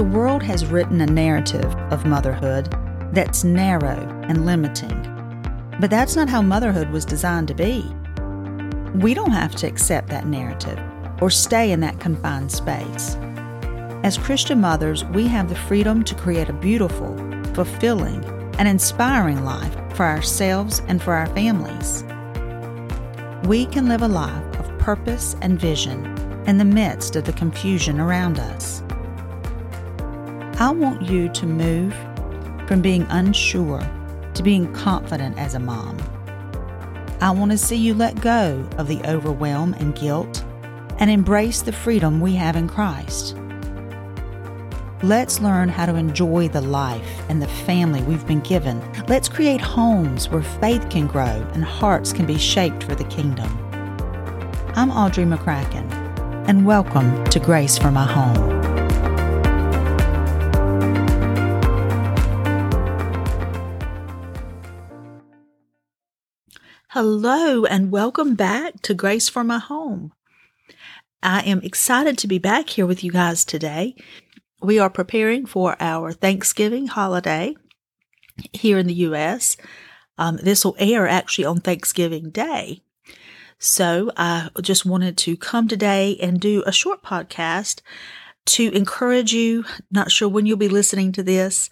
the world has written a narrative of motherhood that's narrow and limiting. But that's not how motherhood was designed to be. We don't have to accept that narrative or stay in that confined space. As Christian mothers, we have the freedom to create a beautiful, fulfilling, and inspiring life for ourselves and for our families. We can live a life of purpose and vision in the midst of the confusion around us. I want you to move from being unsure to being confident as a mom. I want to see you let go of the overwhelm and guilt and embrace the freedom we have in Christ. Let's learn how to enjoy the life and the family we've been given. Let's create homes where faith can grow and hearts can be shaped for the kingdom. I'm Audrey McCracken, and welcome to Grace for My Home. Hello, and welcome back to Grace for My Home. I am excited to be back here with you guys today. We are preparing for our Thanksgiving holiday here in the U.S. Um, this will air actually on Thanksgiving Day. So I just wanted to come today and do a short podcast to encourage you. Not sure when you'll be listening to this,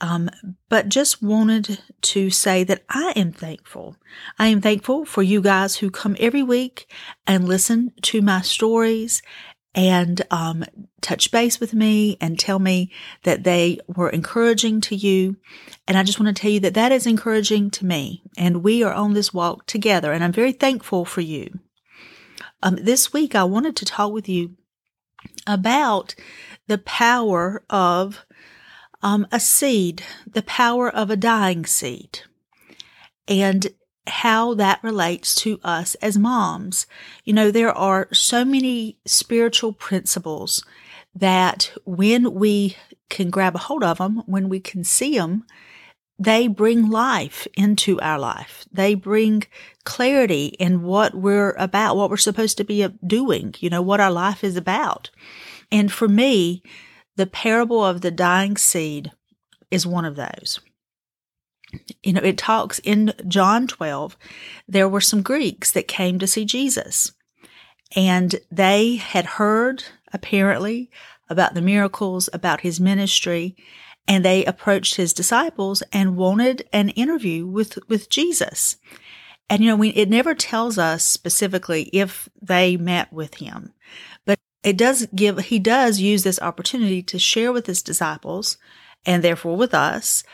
um, but just wanted to say that I am thankful. I am thankful for you guys who come every week and listen to my stories and um, touch base with me and tell me that they were encouraging to you. And I just want to tell you that that is encouraging to me. And we are on this walk together. And I'm very thankful for you. Um, this week, I wanted to talk with you about the power of um, a seed, the power of a dying seed, and how that relates to us as moms. You know, there are so many spiritual principles that when we can grab a hold of them, when we can see them, they bring life into our life. They bring clarity in what we're about, what we're supposed to be doing, you know, what our life is about. And for me, the parable of the dying seed is one of those. You know, it talks in John 12, there were some Greeks that came to see Jesus, and they had heard, apparently, about the miracles, about his ministry, and they approached his disciples and wanted an interview with, with Jesus. And, you know, we, it never tells us specifically if they met with him, but it does give, he does use this opportunity to share with his disciples and therefore with us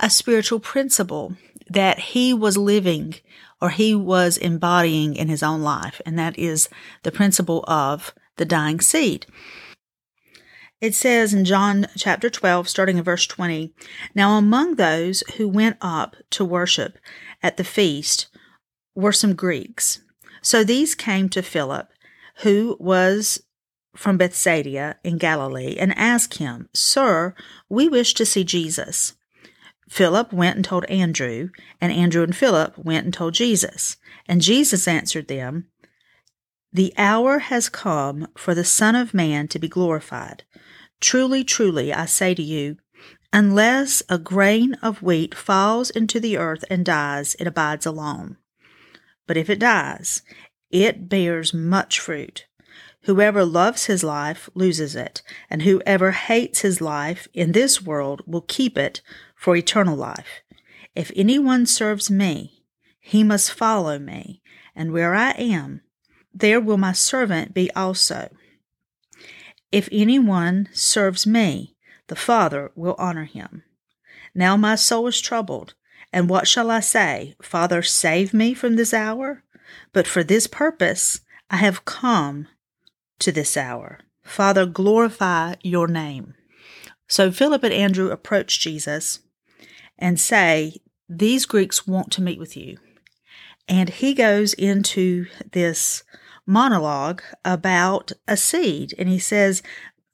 a spiritual principle that he was living or he was embodying in his own life. And that is the principle of the dying seed. It says in John chapter 12, starting in verse 20, Now among those who went up to worship at the feast were some Greeks. So these came to Philip, who was from Bethsaida in Galilee and asked him, Sir, we wish to see Jesus. Philip went and told Andrew, and Andrew and Philip went and told Jesus. And Jesus answered them, The hour has come for the Son of Man to be glorified. Truly, truly, I say to you, unless a grain of wheat falls into the earth and dies, it abides alone. But if it dies, it bears much fruit. Whoever loves his life loses it, and whoever hates his life in this world will keep it for eternal life. If anyone serves me, he must follow me, and where I am, there will my servant be also. If anyone serves me, the Father will honor him. Now my soul is troubled, and what shall I say? Father, save me from this hour? But for this purpose I have come to this hour. Father, glorify your name. So Philip and Andrew approach Jesus and say, These Greeks want to meet with you. And he goes into this monologue about a seed. And he says,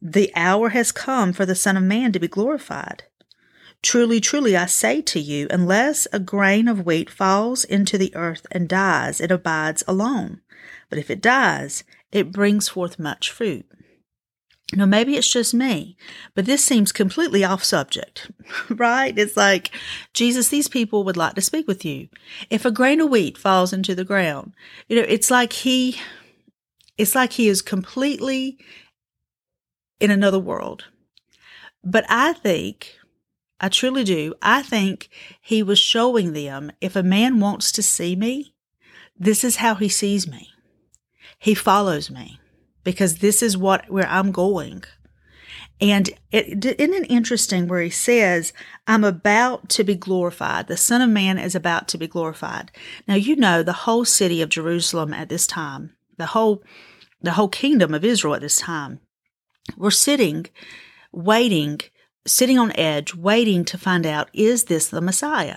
The hour has come for the Son of Man to be glorified. Truly, truly, I say to you, unless a grain of wheat falls into the earth and dies, it abides alone. But if it dies, it brings forth much fruit. Now, maybe it's just me, but this seems completely off subject, right? It's like, Jesus, these people would like to speak with you. If a grain of wheat falls into the ground, you know, it's like he, it's like he is completely in another world. But I think, I truly do, I think he was showing them if a man wants to see me, this is how he sees me. He follows me because this is what where I'm going. And it, isn't it interesting where he says, I'm about to be glorified. The Son of Man is about to be glorified. Now, you know, the whole city of Jerusalem at this time, the whole, the whole kingdom of Israel at this time, were sitting, waiting, sitting on edge, waiting to find out, is this the Messiah?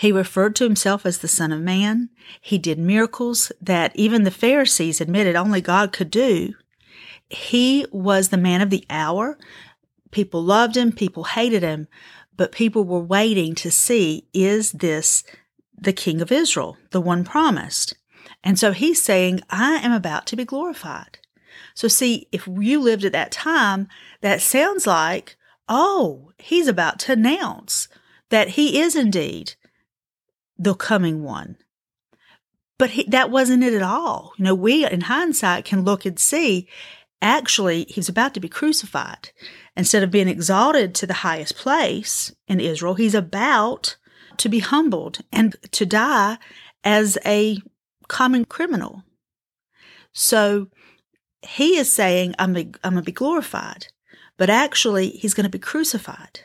He referred to himself as the Son of Man. He did miracles that even the Pharisees admitted only God could do. He was the man of the hour. People loved him, people hated him, but people were waiting to see is this the King of Israel, the one promised? And so he's saying, I am about to be glorified. So, see, if you lived at that time, that sounds like, oh, he's about to announce that he is indeed the coming one. But he, that wasn't it at all. You know, we in hindsight can look and see actually he was about to be crucified. Instead of being exalted to the highest place in Israel, he's about to be humbled and to die as a common criminal. So he is saying, I'm, I'm going to be glorified, but actually he's going to be crucified.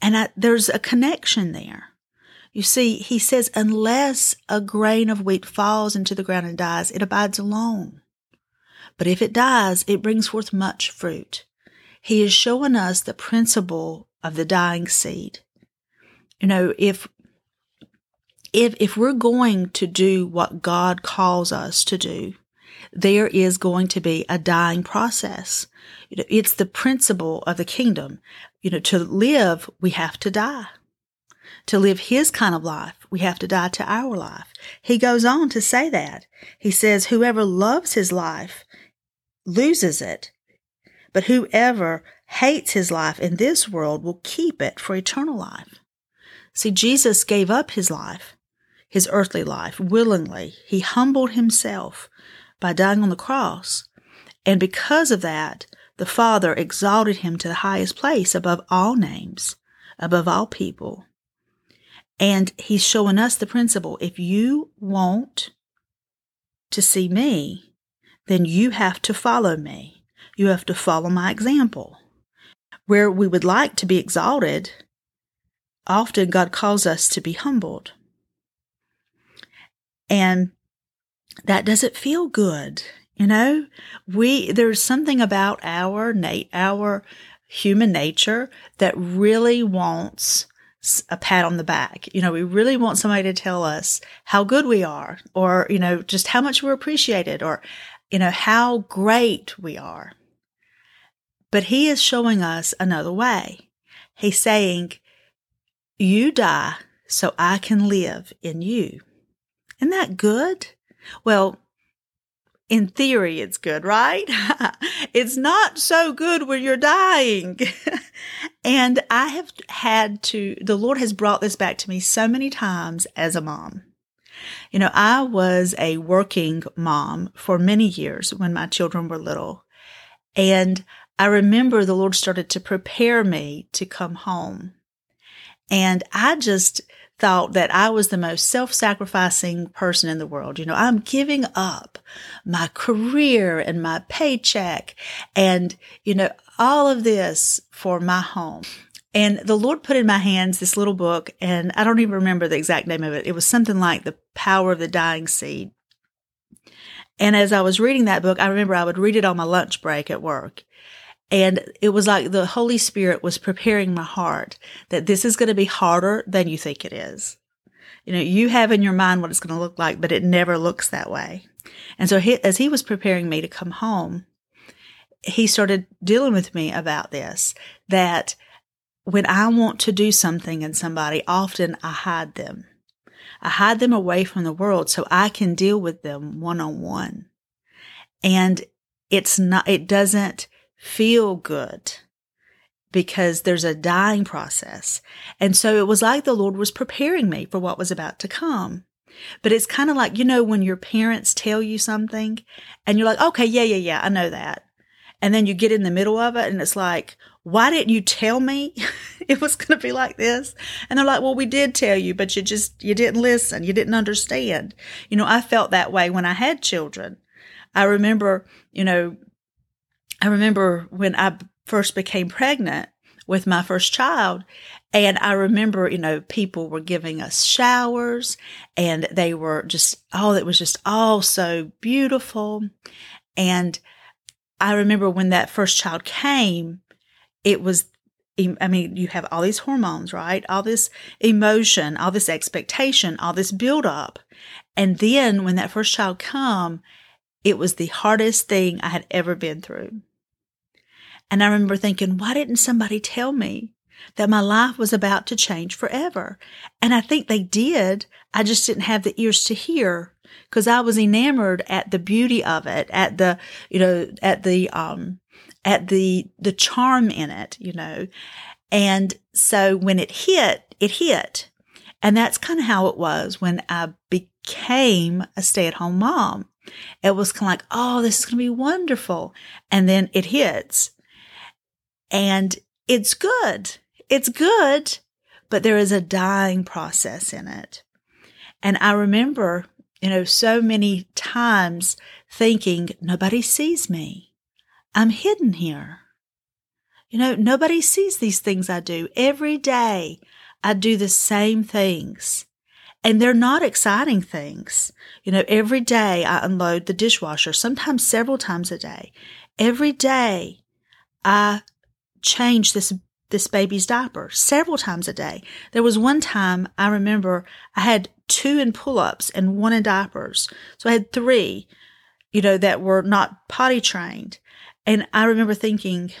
And I, there's a connection there. You see, he says, unless a grain of wheat falls into the ground and dies, it abides alone. But if it dies, it brings forth much fruit. He is showing us the principle of the dying seed. You know, if if if we're going to do what God calls us to do, there is going to be a dying process. You know, it's the principle of the kingdom. You know, to live, we have to die. To live his kind of life, we have to die to our life. He goes on to say that. He says, whoever loves his life loses it, but whoever hates his life in this world will keep it for eternal life. See, Jesus gave up his life, his earthly life, willingly. He humbled himself by dying on the cross. And because of that, the Father exalted him to the highest place above all names, above all people. And he's showing us the principle. If you want to see me, then you have to follow me. You have to follow my example. Where we would like to be exalted, often God calls us to be humbled. And that doesn't feel good. You know, we, there's something about our, our human nature that really wants a pat on the back. You know, we really want somebody to tell us how good we are or, you know, just how much we're appreciated or, you know, how great we are. But he is showing us another way. He's saying, you die so I can live in you. Isn't that good? Well, in theory, it's good, right? it's not so good when you're dying. and I have had to, the Lord has brought this back to me so many times as a mom. You know, I was a working mom for many years when my children were little. And I remember the Lord started to prepare me to come home. And I just, thought that I was the most self sacrificing person in the world. You know, I'm giving up my career and my paycheck and, you know, all of this for my home. And the Lord put in my hands this little book, and I don't even remember the exact name of it. It was something like The Power of the Dying Seed. And as I was reading that book, I remember I would read it on my lunch break at work. And it was like the Holy Spirit was preparing my heart that this is going to be harder than you think it is. You know, you have in your mind what it's going to look like, but it never looks that way. And so he, as he was preparing me to come home, he started dealing with me about this, that when I want to do something in somebody, often I hide them. I hide them away from the world so I can deal with them one on one. And it's not, it doesn't feel good because there's a dying process. And so it was like the Lord was preparing me for what was about to come. But it's kind of like, you know, when your parents tell you something and you're like, okay, yeah, yeah, yeah, I know that. And then you get in the middle of it and it's like, why didn't you tell me it was going to be like this? And they're like, well, we did tell you, but you just, you didn't listen. You didn't understand. You know, I felt that way when I had children. I remember, you know, I remember when I first became pregnant with my first child. And I remember, you know, people were giving us showers and they were just, oh, it was just all so beautiful. And I remember when that first child came, it was I mean, you have all these hormones, right? All this emotion, all this expectation, all this build up. And then when that first child come, it was the hardest thing I had ever been through. And I remember thinking, why didn't somebody tell me that my life was about to change forever? And I think they did. I just didn't have the ears to hear because I was enamored at the beauty of it, at the, you know, at the, um, at the, the charm in it, you know. And so when it hit, it hit. And that's kind of how it was when I became a stay at home mom. It was kind of like, oh, this is going to be wonderful. And then it hits. And it's good. It's good, but there is a dying process in it. And I remember, you know, so many times thinking, nobody sees me. I'm hidden here. You know, nobody sees these things I do. Every day I do the same things. And they're not exciting things. You know, every day I unload the dishwasher, sometimes several times a day. Every day I change this this baby's diaper several times a day. There was one time I remember I had two in pull-ups and one in diapers. So I had three, you know, that were not potty trained. And I remember thinking,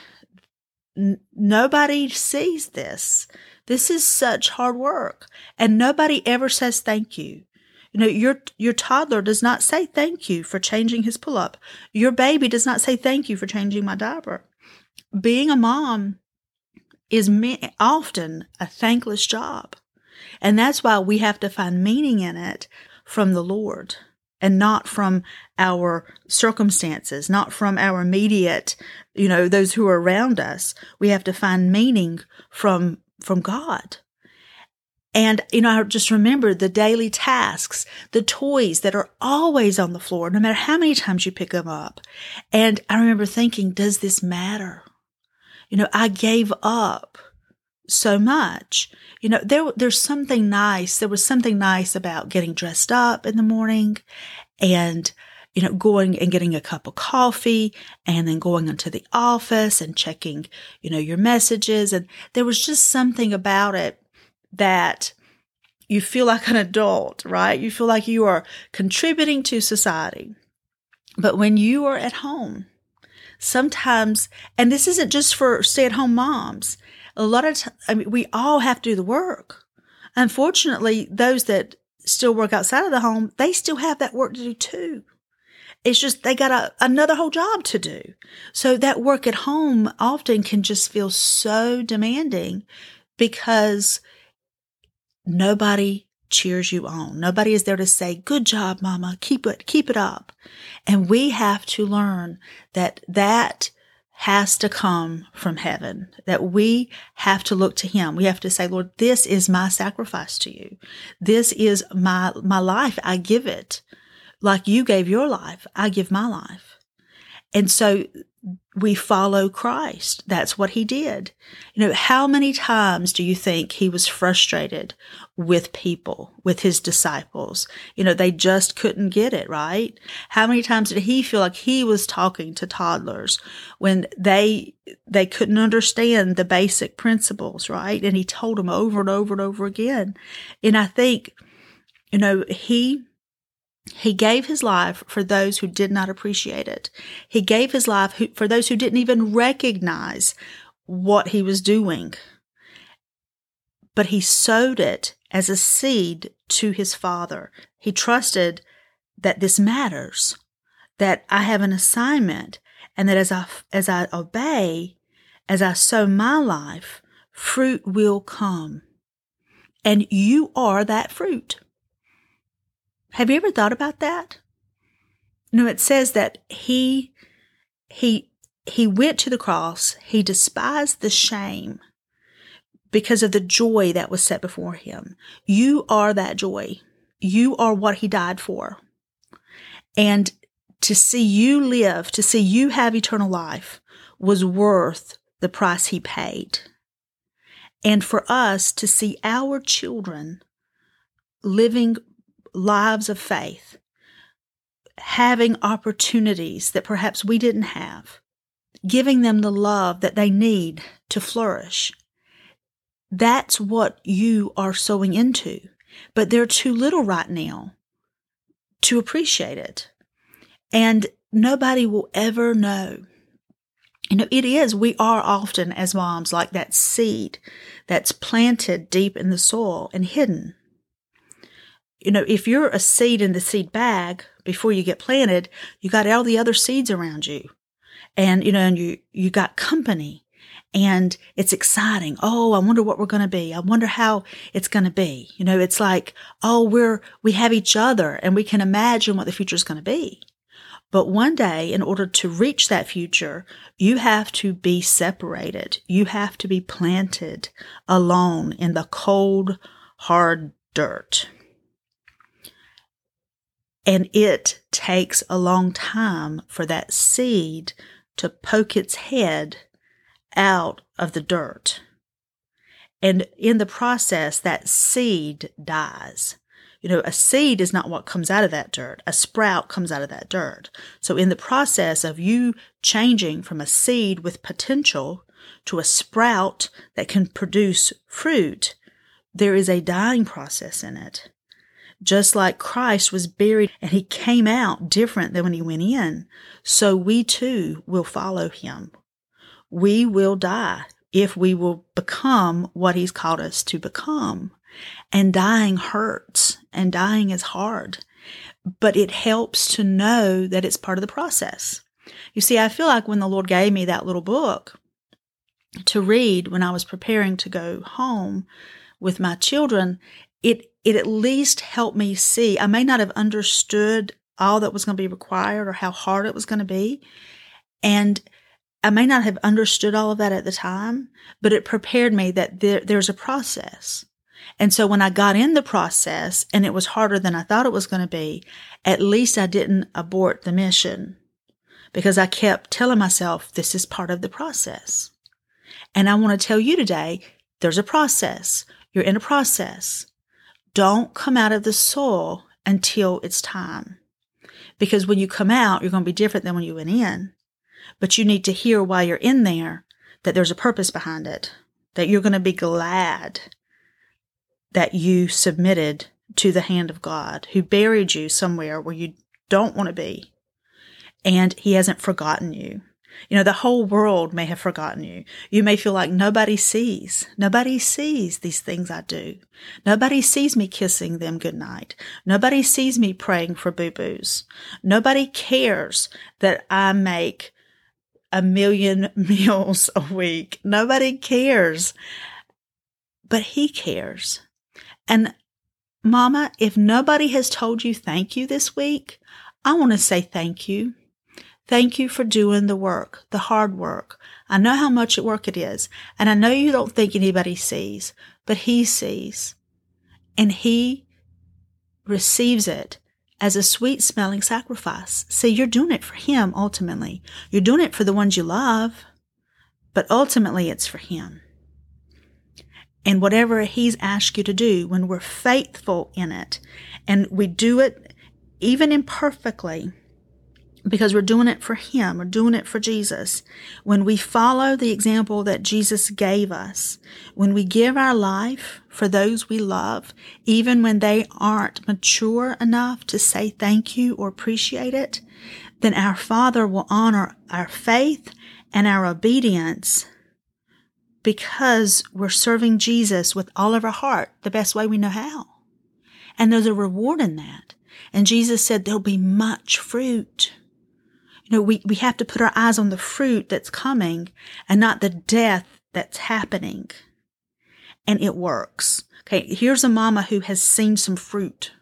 nobody sees this. This is such hard work. And nobody ever says thank you. You know, your, your toddler does not say thank you for changing his pull up. Your baby does not say thank you for changing my diaper. Being a mom is often a thankless job. And that's why we have to find meaning in it from the Lord and not from our circumstances, not from our immediate, you know, those who are around us. We have to find meaning from, from God. And, you know, I just remember the daily tasks, the toys that are always on the floor, no matter how many times you pick them up. And I remember thinking, does this matter? You know, I gave up so much. You know, there, there's something nice. There was something nice about getting dressed up in the morning and, you know, going and getting a cup of coffee and then going into the office and checking, you know, your messages. And there was just something about it that you feel like an adult, right? You feel like you are contributing to society. But when you are at home, sometimes, and this isn't just for stay at home moms, a lot of times, I mean, we all have to do the work. Unfortunately, those that still work outside of the home, they still have that work to do too. It's just they got a, another whole job to do. So that work at home often can just feel so demanding because nobody cheers you on. Nobody is there to say, good job, mama. Keep it, keep it up. And we have to learn that that has to come from heaven, that we have to look to him. We have to say, Lord, this is my sacrifice to you. This is my, my life. I give it like you gave your life. I give my life. And so we follow Christ. That's what he did. You know, how many times do you think he was frustrated with people, with his disciples? You know, they just couldn't get it, right? How many times did he feel like he was talking to toddlers when they, they couldn't understand the basic principles, right? And he told them over and over and over again. And I think, you know, he, he gave his life for those who did not appreciate it. He gave his life for those who didn't even recognize what he was doing. But he sowed it as a seed to his father. He trusted that this matters, that I have an assignment. and that as I, as I obey, as I sow my life, fruit will come. And you are that fruit. Have you ever thought about that? No, it says that he, he, he went to the cross. He despised the shame because of the joy that was set before him. You are that joy. You are what he died for. And to see you live, to see you have eternal life was worth the price he paid. And for us to see our children living lives of faith, having opportunities that perhaps we didn't have, giving them the love that they need to flourish. That's what you are sowing into. But they're too little right now to appreciate it. And nobody will ever know. You know, it is, we are often as moms like that seed that's planted deep in the soil and hidden. You know, if you're a seed in the seed bag before you get planted, you got all the other seeds around you. And, you know, and you, you got company and it's exciting. Oh, I wonder what we're going to be. I wonder how it's going to be. You know, it's like, oh, we're, we have each other and we can imagine what the future is going to be. But one day, in order to reach that future, you have to be separated. You have to be planted alone in the cold, hard dirt. And it takes a long time for that seed to poke its head out of the dirt. And in the process, that seed dies. You know, a seed is not what comes out of that dirt. A sprout comes out of that dirt. So in the process of you changing from a seed with potential to a sprout that can produce fruit, there is a dying process in it. Just like Christ was buried and he came out different than when he went in, so we too will follow him. We will die if we will become what he's called us to become. And dying hurts and dying is hard, but it helps to know that it's part of the process. You see, I feel like when the Lord gave me that little book to read when I was preparing to go home with my children, it, it at least helped me see. I may not have understood all that was going to be required or how hard it was going to be. And I may not have understood all of that at the time, but it prepared me that there, there's a process. And so when I got in the process and it was harder than I thought it was going to be, at least I didn't abort the mission because I kept telling myself this is part of the process. And I want to tell you today, there's a process. You're in a process. Don't come out of the soil until it's time. Because when you come out, you're going to be different than when you went in. But you need to hear while you're in there that there's a purpose behind it, that you're going to be glad that you submitted to the hand of God, who buried you somewhere where you don't want to be. And he hasn't forgotten you. You know, the whole world may have forgotten you. You may feel like nobody sees. Nobody sees these things I do. Nobody sees me kissing them goodnight. Nobody sees me praying for boo boos. Nobody cares that I make a million meals a week. Nobody cares. But he cares. And Mama, if nobody has told you thank you this week, I want to say thank you. Thank you for doing the work, the hard work. I know how much at work it is, and I know you don't think anybody sees, but He sees. And He receives it as a sweet smelling sacrifice. See, you're doing it for Him ultimately. You're doing it for the ones you love, but ultimately it's for Him and whatever He's asked you to do, when we're faithful in it and we do it even imperfectly, because we're doing it for Him, we're doing it for Jesus. When we follow the example that Jesus gave us, when we give our life for those we love, even when they aren't mature enough to say thank you or appreciate it, then our Father will honor our faith and our obedience because we're serving Jesus with all of our heart the best way we know how. And there's a reward in that. And Jesus said there'll be much fruit. You know, we, we have to put our eyes on the fruit that's coming and not the death that's happening. And it works. Okay. Here's a mama who has seen some fruit.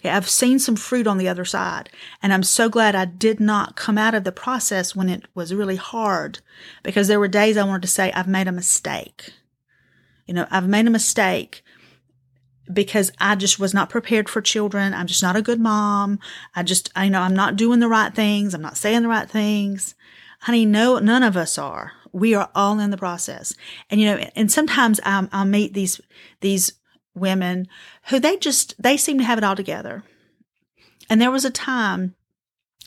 Okay. I've seen some fruit on the other side and I'm so glad I did not come out of the process when it was really hard because there were days I wanted to say, I've made a mistake. You know, I've made a mistake because I just was not prepared for children. I'm just not a good mom. I just, I know I'm not doing the right things. I'm not saying the right things. Honey, no, none of us are. We are all in the process. And, you know, and sometimes i I'll meet these, these women who they just, they seem to have it all together. And there was a time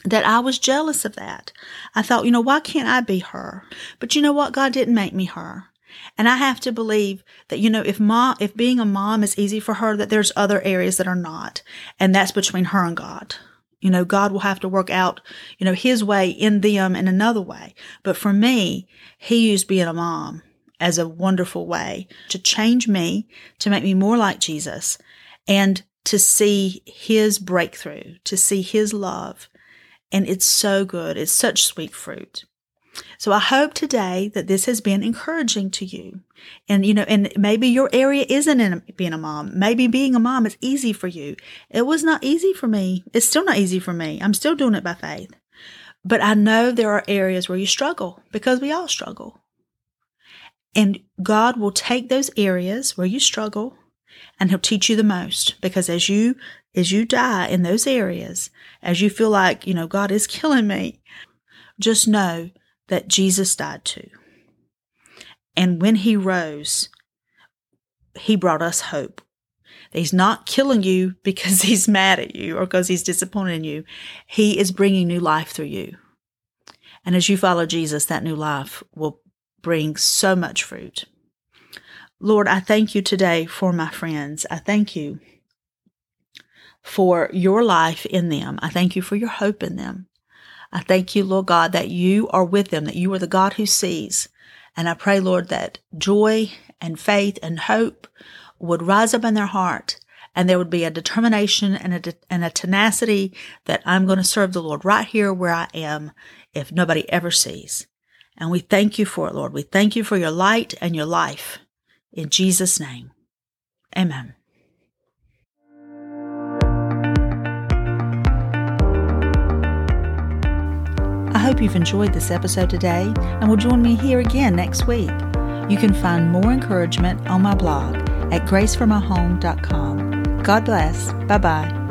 that I was jealous of that. I thought, you know, why can't I be her? But you know what? God didn't make me her. And I have to believe that, you know, if mom, if being a mom is easy for her, that there's other areas that are not. And that's between her and God. You know, God will have to work out, you know, his way in them in another way. But for me, he used being a mom as a wonderful way to change me, to make me more like Jesus and to see his breakthrough, to see his love. And it's so good. It's such sweet fruit. So I hope today that this has been encouraging to you. And, you know, and maybe your area isn't in being a mom. Maybe being a mom is easy for you. It was not easy for me. It's still not easy for me. I'm still doing it by faith. But I know there are areas where you struggle because we all struggle. And God will take those areas where you struggle and he'll teach you the most because as you as you die in those areas, as you feel like, you know, God is killing me, just know that Jesus died too. And when he rose, he brought us hope. He's not killing you because he's mad at you or because he's disappointed in you. He is bringing new life through you. And as you follow Jesus, that new life will bring so much fruit. Lord, I thank you today for my friends. I thank you for your life in them. I thank you for your hope in them. I thank you, Lord God, that you are with them, that you are the God who sees. And I pray, Lord, that joy and faith and hope would rise up in their heart and there would be a determination and a, de- and a tenacity that I'm going to serve the Lord right here where I am if nobody ever sees. And we thank you for it, Lord. We thank you for your light and your life. In Jesus' name, amen. Hope you've enjoyed this episode today and will join me here again next week. You can find more encouragement on my blog at graceformyhome.com. God bless. Bye bye.